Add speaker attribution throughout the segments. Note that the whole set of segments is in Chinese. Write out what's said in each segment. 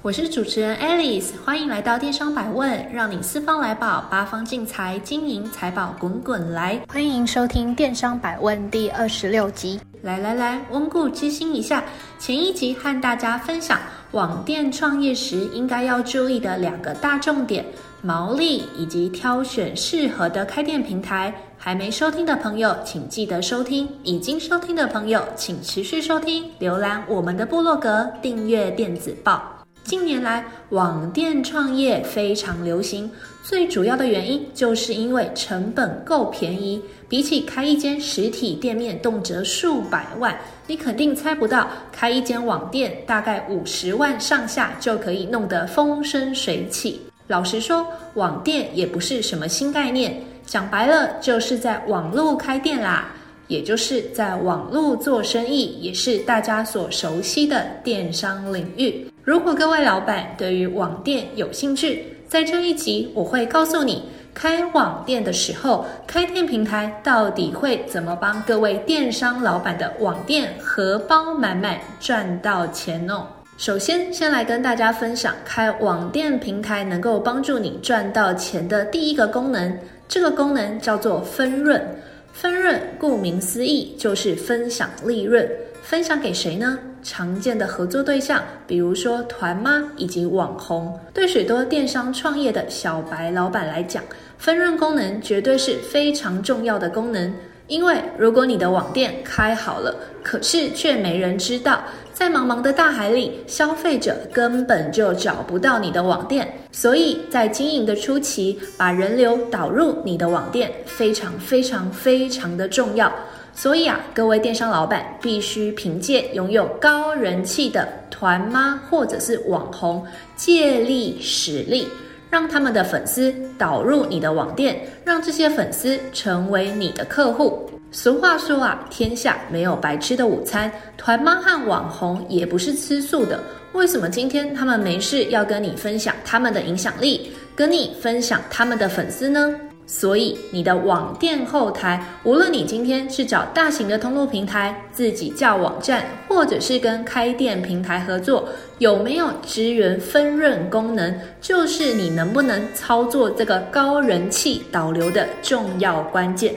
Speaker 1: 我是主持人 Alice，欢迎来到电商百问，让你四方来宝，八方进财，金银财宝滚滚来。欢迎收听电商百问第二十六集。来来来，温故知新一下，前一集和大家分享网店创业时应该要注意的两个大重点：毛利以及挑选适合的开店平台。还没收听的朋友，请记得收听；已经收听的朋友，请持续收听。浏览我们的部落格，订阅电子报。近年来，网店创业非常流行，最主要的原因就是因为成本够便宜。比起开一间实体店面，动辄数百万，你肯定猜不到，开一间网店大概五十万上下就可以弄得风生水起。老实说，网店也不是什么新概念，讲白了就是在网络开店啦。也就是在网络做生意，也是大家所熟悉的电商领域。如果各位老板对于网店有兴趣，在这一集我会告诉你，开网店的时候，开店平台到底会怎么帮各位电商老板的网店荷包满满赚到钱哦。首先，先来跟大家分享开网店平台能够帮助你赚到钱的第一个功能，这个功能叫做分润。分润顾名思义就是分享利润，分享给谁呢？常见的合作对象，比如说团妈以及网红。对许多电商创业的小白老板来讲，分润功能绝对是非常重要的功能。因为如果你的网店开好了，可是却没人知道，在茫茫的大海里，消费者根本就找不到你的网店。所以在经营的初期，把人流导入你的网店非常非常非常的重要。所以啊，各位电商老板必须凭借拥有高人气的团妈或者是网红，借力使力。让他们的粉丝导入你的网店，让这些粉丝成为你的客户。俗话说啊，天下没有白吃的午餐，团妈和网红也不是吃素的。为什么今天他们没事要跟你分享他们的影响力，跟你分享他们的粉丝呢？所以，你的网店后台，无论你今天是找大型的通路平台、自己架网站，或者是跟开店平台合作，有没有支援分润功能，就是你能不能操作这个高人气导流的重要关键。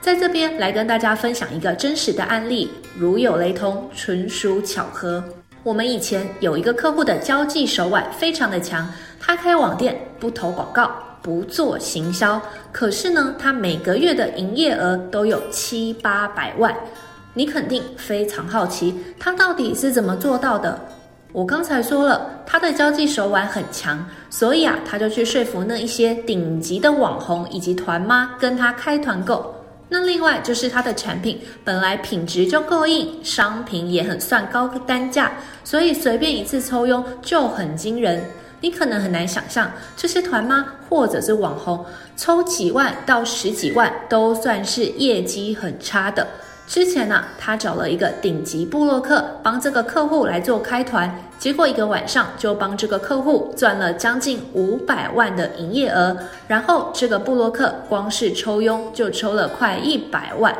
Speaker 1: 在这边来跟大家分享一个真实的案例，如有雷同，纯属巧合。我们以前有一个客户的交际手腕非常的强，他开网店不投广告。不做行销，可是呢，他每个月的营业额都有七八百万。你肯定非常好奇，他到底是怎么做到的？我刚才说了，他的交际手腕很强，所以啊，他就去说服那一些顶级的网红以及团妈跟他开团购。那另外就是他的产品本来品质就够硬，商品也很算高单价，所以随便一次抽佣就很惊人。你可能很难想象，这些团妈或者是网红抽几万到十几万都算是业绩很差的。之前呢、他找了一个顶级部落客帮这个客户来做开团，结果一个晚上就帮这个客户赚了将近五百万的营业额，然后这个部落客光是抽佣就抽了快一百万。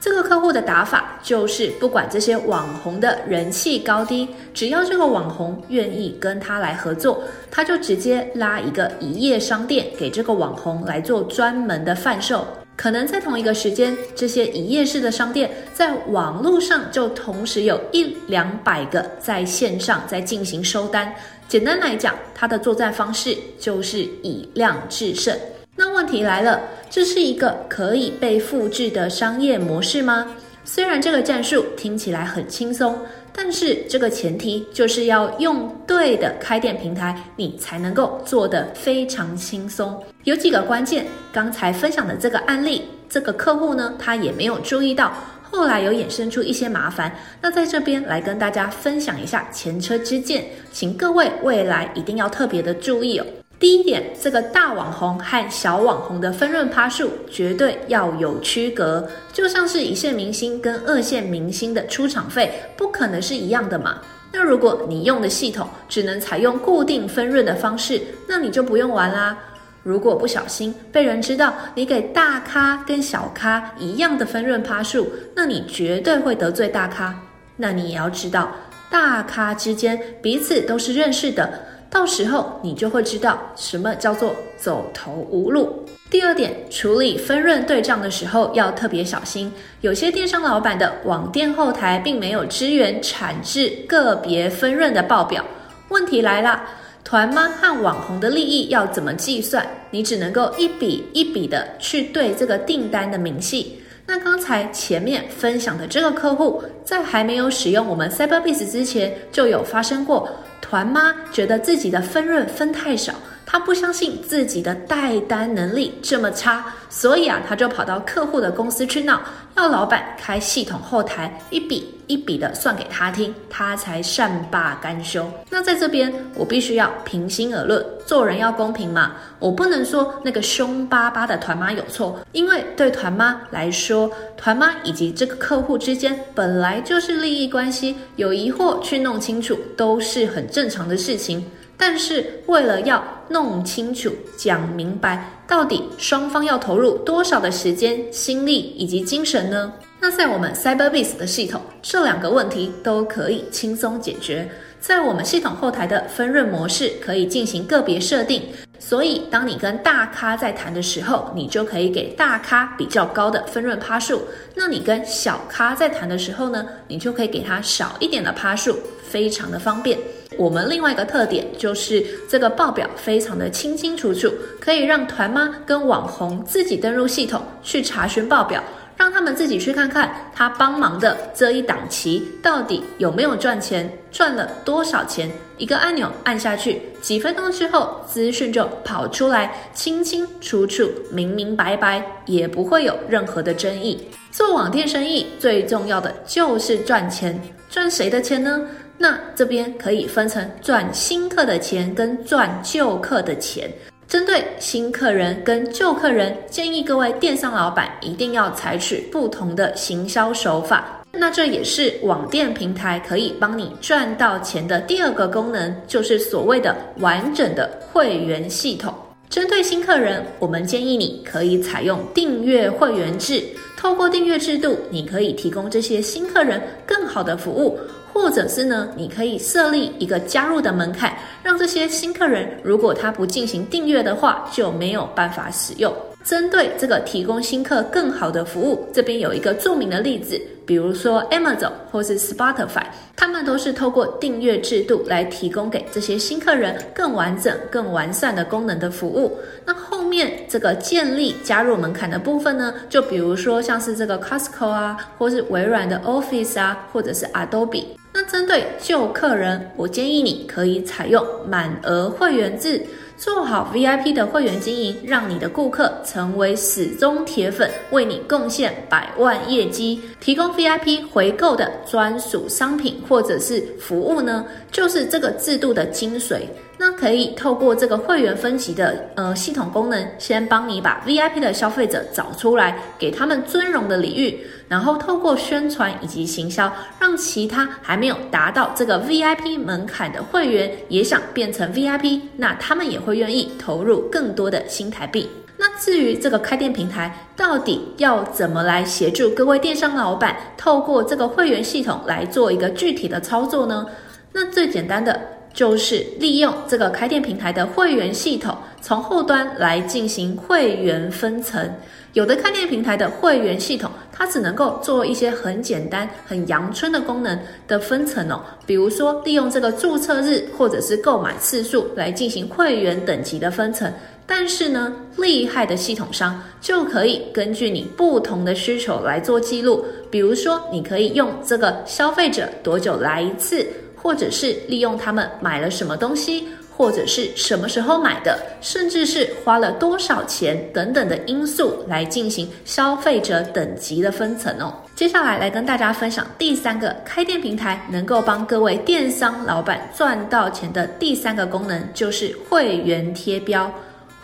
Speaker 1: 这个客户的打法就是，不管这些网红的人气高低，只要这个网红愿意跟他来合作，他就直接拉一个一夜商店给这个网红来做专门的贩售。可能在同一个时间，这些一夜式的商店在网络上就同时有一两百个在线上在进行收单。简单来讲，他的作战方式就是以量制胜。那问题来了，这是一个可以被复制的商业模式吗？虽然这个战术听起来很轻松，但是这个前提就是要用对的开店平台，你才能够做得非常轻松。有几个关键，刚才分享的这个案例，这个客户呢，他也没有注意到，后来有衍生出一些麻烦。那在这边来跟大家分享一下前车之鉴，请各位未来一定要特别的注意哦。第一点，这个大网红和小网红的分润趴数绝对要有区隔，就像是一线明星跟二线明星的出场费不可能是一样的嘛。那如果你用的系统只能采用固定分润的方式，那你就不用玩啦。如果不小心被人知道你给大咖跟小咖一样的分润趴数，那你绝对会得罪大咖。那你也要知道，大咖之间彼此都是认识的。到时候你就会知道什么叫做走投无路。第二点，处理分润对账的时候要特别小心。有些电商老板的网店后台并没有支援产制个别分润的报表。问题来了，团妈和网红的利益要怎么计算？你只能够一笔一笔的去对这个订单的明细。那刚才前面分享的这个客户，在还没有使用我们 Cyberbiz 之前，就有发生过。团妈觉得自己的分润分太少，他不相信自己的带单能力这么差，所以啊，他就跑到客户的公司去闹，要老板开系统后台一笔一笔的算给他听，他才善罢甘休。那在这边，我必须要平心而论，做人要公平嘛，我不能说那个凶巴巴的团妈有错，因为对团妈来说，团妈以及这个客户之间本来就是利益关系，有疑惑去弄清楚都是很正常的事情。但是为了要弄清楚、讲明白，到底双方要投入多少的时间、心力以及精神呢？那在我们 Cyberbiz 的系统，这两个问题都可以轻松解决。在我们系统后台的分润模式可以进行个别设定，所以当你跟大咖在谈的时候，你就可以给大咖比较高的分润趴数；那你跟小咖在谈的时候呢，你就可以给他少一点的趴数，非常的方便。我们另外一个特点就是这个报表非常的清清楚楚，可以让团妈跟网红自己登入系统去查询报表。让他们自己去看看他帮忙的这一档期到底有没有赚钱，赚了多少钱。一个按钮按下去，几分钟之后，资讯就跑出来，清清楚楚、明明白白，也不会有任何的争议。做网店生意最重要的就是赚钱，赚谁的钱呢？那这边可以分成赚新客的钱跟赚旧客的钱。针对新客人跟旧客人，建议各位电商老板一定要采取不同的行销手法。那这也是网店平台可以帮你赚到钱的第二个功能，就是所谓的完整的会员系统。针对新客人，我们建议你可以采用订阅会员制，透过订阅制度，你可以提供这些新客人更好的服务。或者是呢，你可以设立一个加入的门槛，让这些新客人如果他不进行订阅的话，就没有办法使用。针对这个提供新客更好的服务，这边有一个著名的例子，比如说 Amazon 或是 Spotify，他们都是透过订阅制度来提供给这些新客人更完整、更完善的功能的服务。那后面这个建立加入门槛的部分呢，就比如说像是这个 Costco 啊，或是微软的 Office 啊，或者是 Adobe。那针对旧客人，我建议你可以采用满额会员制，做好 VIP 的会员经营，让你的顾客成为始终铁粉，为你贡献百万业绩，提供 VIP 回购的专属商品或者是服务呢，就是这个制度的精髓。那可以透过这个会员分级的呃系统功能，先帮你把 VIP 的消费者找出来，给他们尊荣的礼遇，然后透过宣传以及行销，让其他还没有达到这个 VIP 门槛的会员也想变成 VIP，那他们也会愿意投入更多的新台币。那至于这个开店平台到底要怎么来协助各位电商老板，透过这个会员系统来做一个具体的操作呢？那最简单的。就是利用这个开店平台的会员系统，从后端来进行会员分层。有的开店平台的会员系统，它只能够做一些很简单、很阳春的功能的分层哦。比如说，利用这个注册日或者是购买次数来进行会员等级的分层。但是呢，厉害的系统商就可以根据你不同的需求来做记录。比如说，你可以用这个消费者多久来一次。或者是利用他们买了什么东西，或者是什么时候买的，甚至是花了多少钱等等的因素来进行消费者等级的分层哦。接下来来跟大家分享第三个开店平台能够帮各位电商老板赚到钱的第三个功能，就是会员贴标。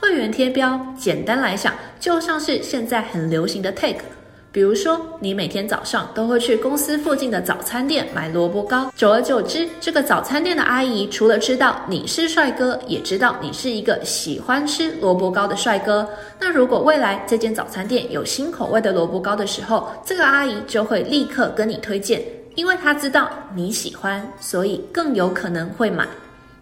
Speaker 1: 会员贴标，简单来讲，就像是现在很流行的 tag。比如说，你每天早上都会去公司附近的早餐店买萝卜糕，久而久之，这个早餐店的阿姨除了知道你是帅哥，也知道你是一个喜欢吃萝卜糕的帅哥。那如果未来这间早餐店有新口味的萝卜糕的时候，这个阿姨就会立刻跟你推荐，因为她知道你喜欢，所以更有可能会买。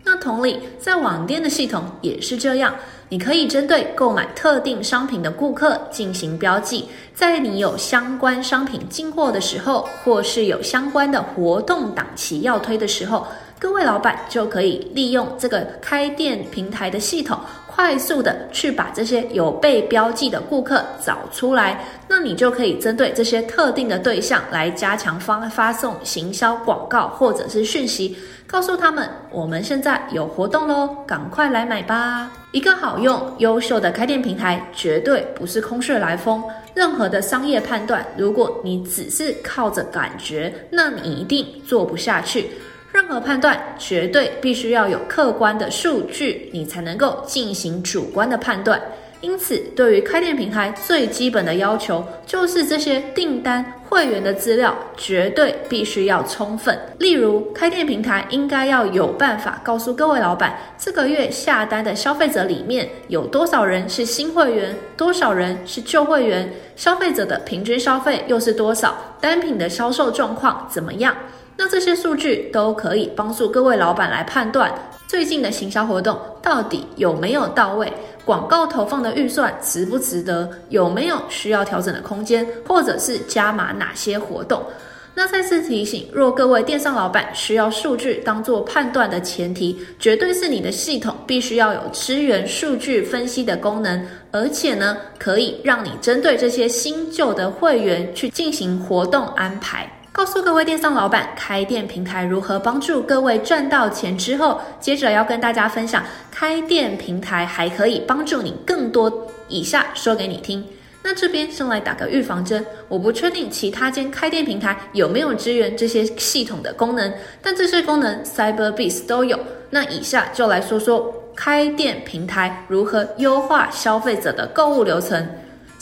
Speaker 1: 那同理，在网店的系统也是这样。你可以针对购买特定商品的顾客进行标记，在你有相关商品进货的时候，或是有相关的活动档期要推的时候，各位老板就可以利用这个开店平台的系统，快速的去把这些有被标记的顾客找出来。那你就可以针对这些特定的对象来加强发发送行销广告或者是讯息。告诉他们，我们现在有活动喽，赶快来买吧！一个好用、优秀的开店平台，绝对不是空穴来风。任何的商业判断，如果你只是靠着感觉，那你一定做不下去。任何判断，绝对必须要有客观的数据，你才能够进行主观的判断。因此，对于开店平台最基本的要求，就是这些订单会员的资料绝对必须要充分。例如，开店平台应该要有办法告诉各位老板，这个月下单的消费者里面有多少人是新会员，多少人是旧会员，消费者的平均消费又是多少，单品的销售状况怎么样？那这些数据都可以帮助各位老板来判断。最近的行销活动到底有没有到位？广告投放的预算值不值得？有没有需要调整的空间？或者是加码哪些活动？那再次提醒，若各位电商老板需要数据当做判断的前提，绝对是你的系统必须要有支援数据分析的功能，而且呢，可以让你针对这些新旧的会员去进行活动安排。告诉各位电商老板，开店平台如何帮助各位赚到钱之后，接着要跟大家分享，开店平台还可以帮助你更多。以下说给你听。那这边先来打个预防针，我不确定其他间开店平台有没有支援这些系统的功能，但这些功能 Cyberbiz 都有。那以下就来说说开店平台如何优化消费者的购物流程。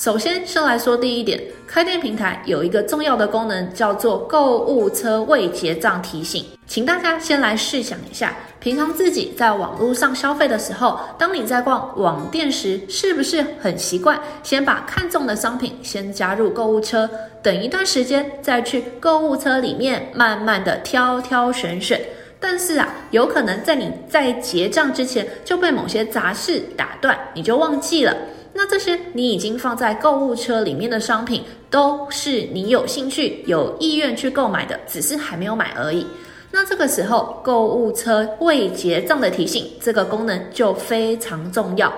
Speaker 1: 首先，先来说第一点，开店平台有一个重要的功能，叫做购物车未结账提醒。请大家先来试想一下，平常自己在网络上消费的时候，当你在逛网店时，是不是很习惯先把看中的商品先加入购物车，等一段时间再去购物车里面慢慢的挑挑选选？但是啊，有可能在你在结账之前就被某些杂事打断，你就忘记了。那这些你已经放在购物车里面的商品，都是你有兴趣、有意愿去购买的，只是还没有买而已。那这个时候，购物车未结账的提醒，这个功能就非常重要。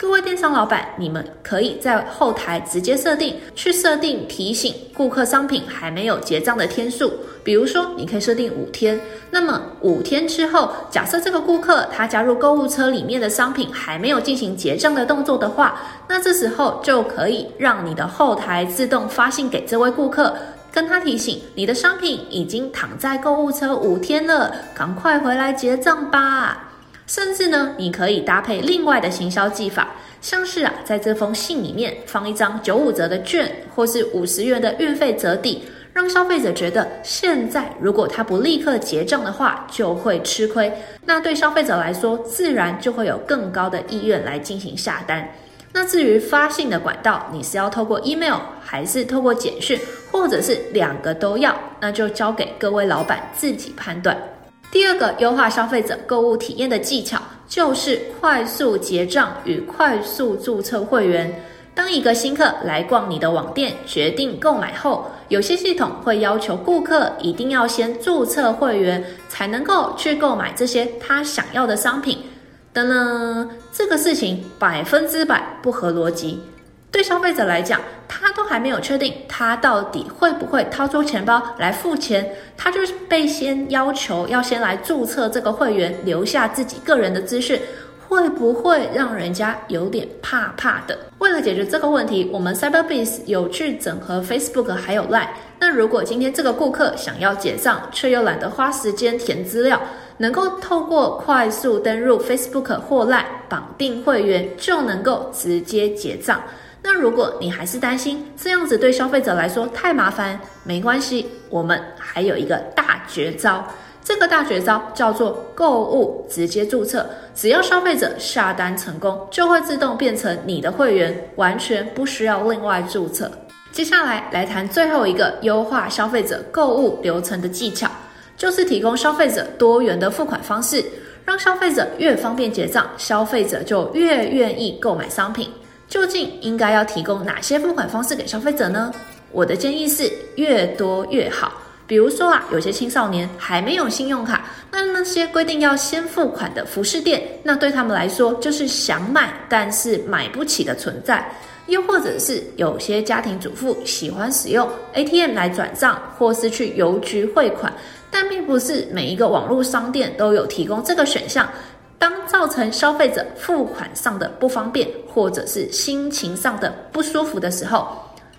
Speaker 1: 各位电商老板，你们可以在后台直接设定，去设定提醒顾客商品还没有结账的天数。比如说，你可以设定五天。那么五天之后，假设这个顾客他加入购物车里面的商品还没有进行结账的动作的话，那这时候就可以让你的后台自动发信给这位顾客，跟他提醒你的商品已经躺在购物车五天了，赶快回来结账吧。甚至呢，你可以搭配另外的行销技法，像是啊，在这封信里面放一张九五折的券，或是五十元的运费折抵，让消费者觉得现在如果他不立刻结账的话，就会吃亏。那对消费者来说，自然就会有更高的意愿来进行下单。那至于发信的管道，你是要透过 email，还是透过简讯，或者是两个都要，那就交给各位老板自己判断。第二个优化消费者购物体验的技巧，就是快速结账与快速注册会员。当一个新客来逛你的网店，决定购买后，有些系统会要求顾客一定要先注册会员，才能够去购买这些他想要的商品。噔噔，这个事情百分之百不合逻辑。对消费者来讲，他都还没有确定他到底会不会掏出钱包来付钱，他就是被先要求要先来注册这个会员，留下自己个人的资讯，会不会让人家有点怕怕的？为了解决这个问题，我们 Cyberbiz 有去整合 Facebook 还有 Line，那如果今天这个顾客想要结账，却又懒得花时间填资料，能够透过快速登入 Facebook 或 Line 绑定会员，就能够直接结账。那如果你还是担心这样子对消费者来说太麻烦，没关系，我们还有一个大绝招。这个大绝招叫做购物直接注册，只要消费者下单成功，就会自动变成你的会员，完全不需要另外注册。接下来来谈最后一个优化消费者购物流程的技巧，就是提供消费者多元的付款方式，让消费者越方便结账，消费者就越愿意购买商品。究竟应该要提供哪些付款方式给消费者呢？我的建议是越多越好。比如说啊，有些青少年还没有信用卡，那那些规定要先付款的服饰店，那对他们来说就是想买但是买不起的存在。又或者是有些家庭主妇喜欢使用 ATM 来转账，或是去邮局汇款，但并不是每一个网络商店都有提供这个选项。当造成消费者付款上的不方便，或者是心情上的不舒服的时候，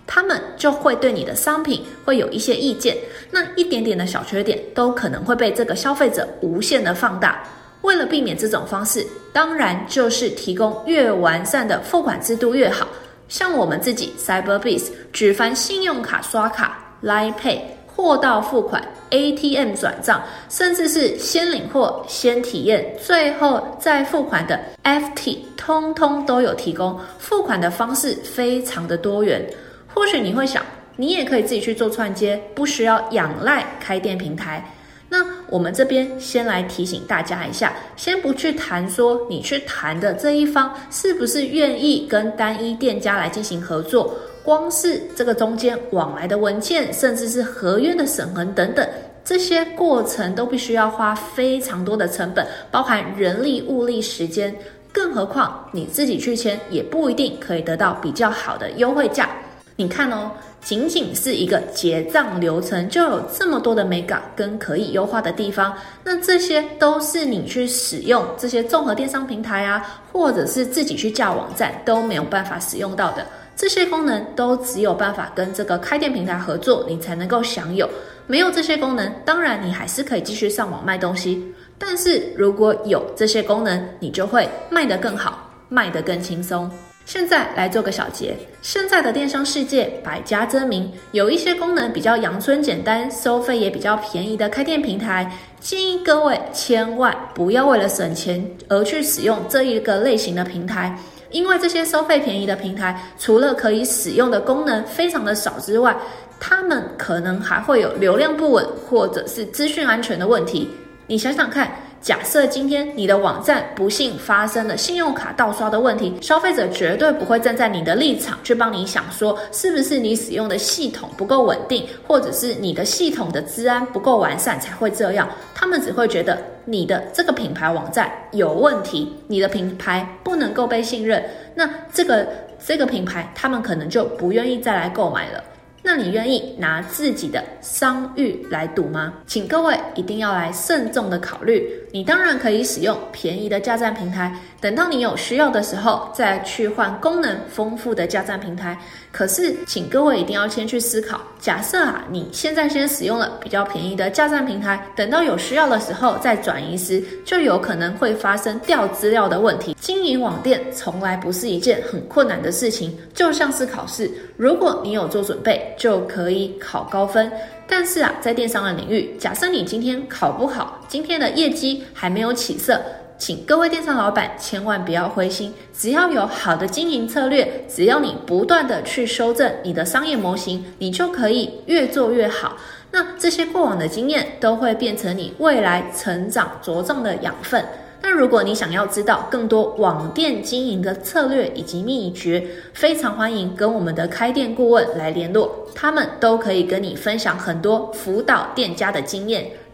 Speaker 1: 他们就会对你的商品会有一些意见，那一点点的小缺点都可能会被这个消费者无限的放大。为了避免这种方式，当然就是提供越完善的付款制度越好。像我们自己 Cyberbiz 举凡信用卡刷卡、Line Pay、货到付款、ATM 转账，甚至是先领货、先体验，最后再付款的 FT，通通都有提供。付款的方式非常的多元。或许你会想，你也可以自己去做串接，不需要仰赖开店平台。那我们这边先来提醒大家一下，先不去谈说你去谈的这一方是不是愿意跟单一店家来进行合作，光是这个中间往来的文件，甚至是合约的审核等等，这些过程都必须要花非常多的成本，包含人力、物力、时间，更何况你自己去签，也不一定可以得到比较好的优惠价。你看哦，仅仅是一个结账流程，就有这么多的美感跟可以优化的地方。那这些都是你去使用这些综合电商平台啊，或者是自己去架网站都没有办法使用到的。这些功能都只有办法跟这个开店平台合作，你才能够享有。没有这些功能，当然你还是可以继续上网卖东西。但是如果有这些功能，你就会卖得更好，卖得更轻松。现在来做个小结，现在的电商世界百家争鸣，有一些功能比较阳春简单，收费也比较便宜的开店平台，建议各位千万不要为了省钱而去使用这一个类型的平台，因为这些收费便宜的平台，除了可以使用的功能非常的少之外，他们可能还会有流量不稳或者是资讯安全的问题，你想想看。假设今天你的网站不幸发生了信用卡盗刷的问题，消费者绝对不会站在你的立场去帮你想说，是不是你使用的系统不够稳定，或者是你的系统的治安不够完善才会这样。他们只会觉得你的这个品牌网站有问题，你的品牌不能够被信任，那这个这个品牌他们可能就不愿意再来购买了。那你愿意拿自己的商誉来赌吗？请各位一定要来慎重的考虑。你当然可以使用便宜的加站平台，等到你有需要的时候再去换功能丰富的加站平台。可是，请各位一定要先去思考：假设啊，你现在先使用了比较便宜的架站平台，等到有需要的时候再转移时，就有可能会发生掉资料的问题。经营网店从来不是一件很困难的事情，就像是考试，如果你有做准备，就可以考高分。但是啊，在电商的领域，假设你今天考不好，今天的业绩还没有起色，请各位电商老板千万不要灰心。只要有好的经营策略，只要你不断的去修正你的商业模型，你就可以越做越好。那这些过往的经验都会变成你未来成长茁壮的养分。那如果你想要知道更多网店经营的策略以及秘诀，非常欢迎跟我们的开店顾问来联络，他们都可以跟你分享很多辅导店家的经验，